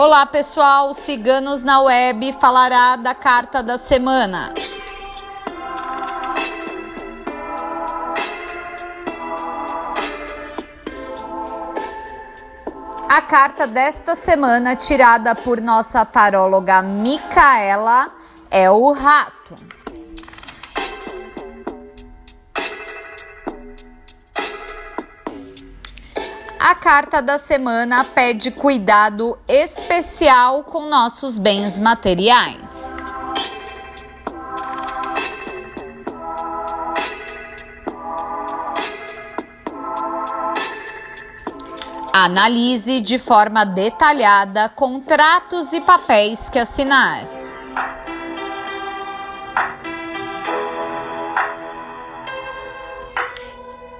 Olá pessoal, Ciganos na Web falará da carta da semana. A carta desta semana, tirada por nossa taróloga Micaela, é o rato. A carta da semana pede cuidado especial com nossos bens materiais. Analise de forma detalhada contratos e papéis que assinar.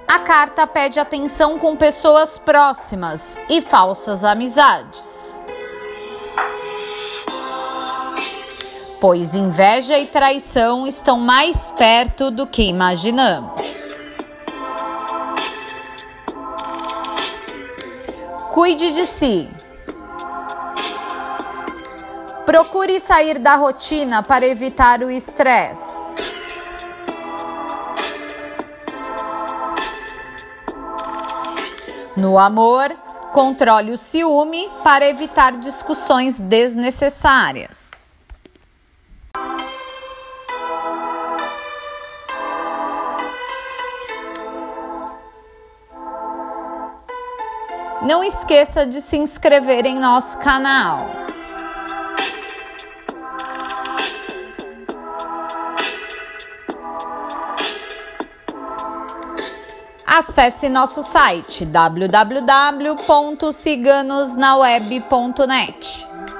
A carta pede atenção com pessoas próximas e falsas amizades. Pois inveja e traição estão mais perto do que imaginamos. Cuide de si. Procure sair da rotina para evitar o estresse. No amor, controle o ciúme para evitar discussões desnecessárias. Não esqueça de se inscrever em nosso canal. Acesse nosso site www.ciganosnaweb.net.